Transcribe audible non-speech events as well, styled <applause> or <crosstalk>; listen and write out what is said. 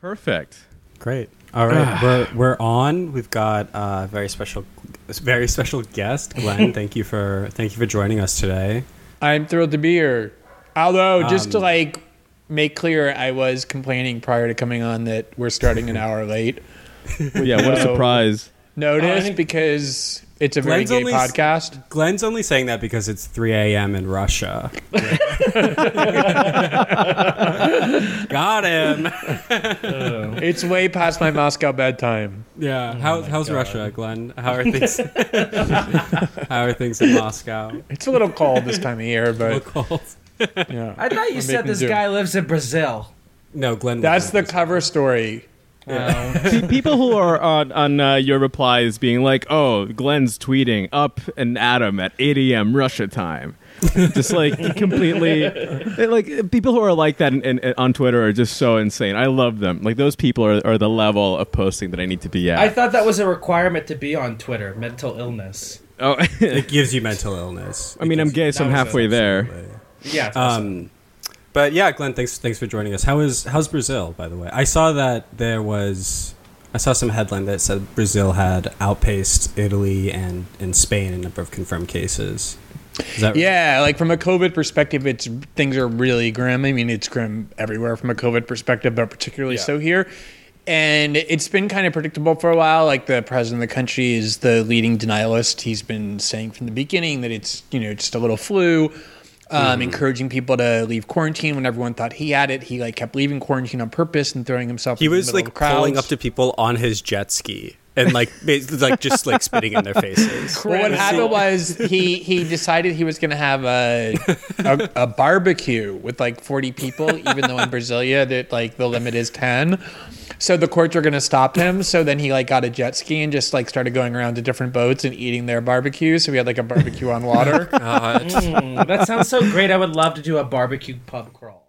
Perfect. Great. All right, we're we're on. We've got a very special, very special guest, Glenn. <laughs> thank you for thank you for joining us today. I'm thrilled to be here. Although, just to Um, like make clear, I was complaining prior to coming on that we're starting an <laughs> hour late. Yeah, what a surprise. Notice oh, because it's a very Glenn's gay only podcast. Glenn's only saying that because it's 3 a.m. in Russia. <laughs> got him. <laughs> It's way past my Moscow bedtime. Yeah. Oh how, how's Russia, Glenn? How are things? <laughs> how are things in Moscow? It's a little cold this time of year, Little but cold. yeah. I thought you We're said this do. guy lives in Brazil. No, Glenn. That's the wasn't. cover story. Pe- <laughs> People who are on on uh, your replies being like, "Oh, Glenn's tweeting up and Adam at 8 a.m. Russia time," just like <laughs> completely, like people who are like that in, in, on Twitter are just so insane. I love them. Like those people are, are the level of posting that I need to be at. I thought that was a requirement to be on Twitter. Mental illness. oh, It gives you <laughs> mental illness. I mean, I'm gay, so I'm halfway it. there. Yeah. Um, but yeah, Glenn, thanks thanks for joining us. How is how's Brazil, by the way? I saw that there was I saw some headline that said Brazil had outpaced Italy and, and Spain in number of confirmed cases. Is that right? Yeah, like from a COVID perspective, it's things are really grim. I mean, it's grim everywhere from a COVID perspective, but particularly so here. And it's been kind of predictable for a while. Like the president of the country is the leading denialist. He's been saying from the beginning that it's you know just a little flu. Um, encouraging people to leave quarantine when everyone thought he had it. He like kept leaving quarantine on purpose and throwing himself. He in the was like pulling up to people on his jet ski and like like just like spitting in their faces. <laughs> Well, what happened was he he decided he was going to have a, a a barbecue with like 40 people, even though in Brasilia that like the limit is 10. So the courts were going to stop him. So then he like got a jet ski and just like started going around to different boats and eating their barbecue. So we had like a barbecue on water. <laughs> Mm, that sounds so great. I would love to do a barbecue pub crawl.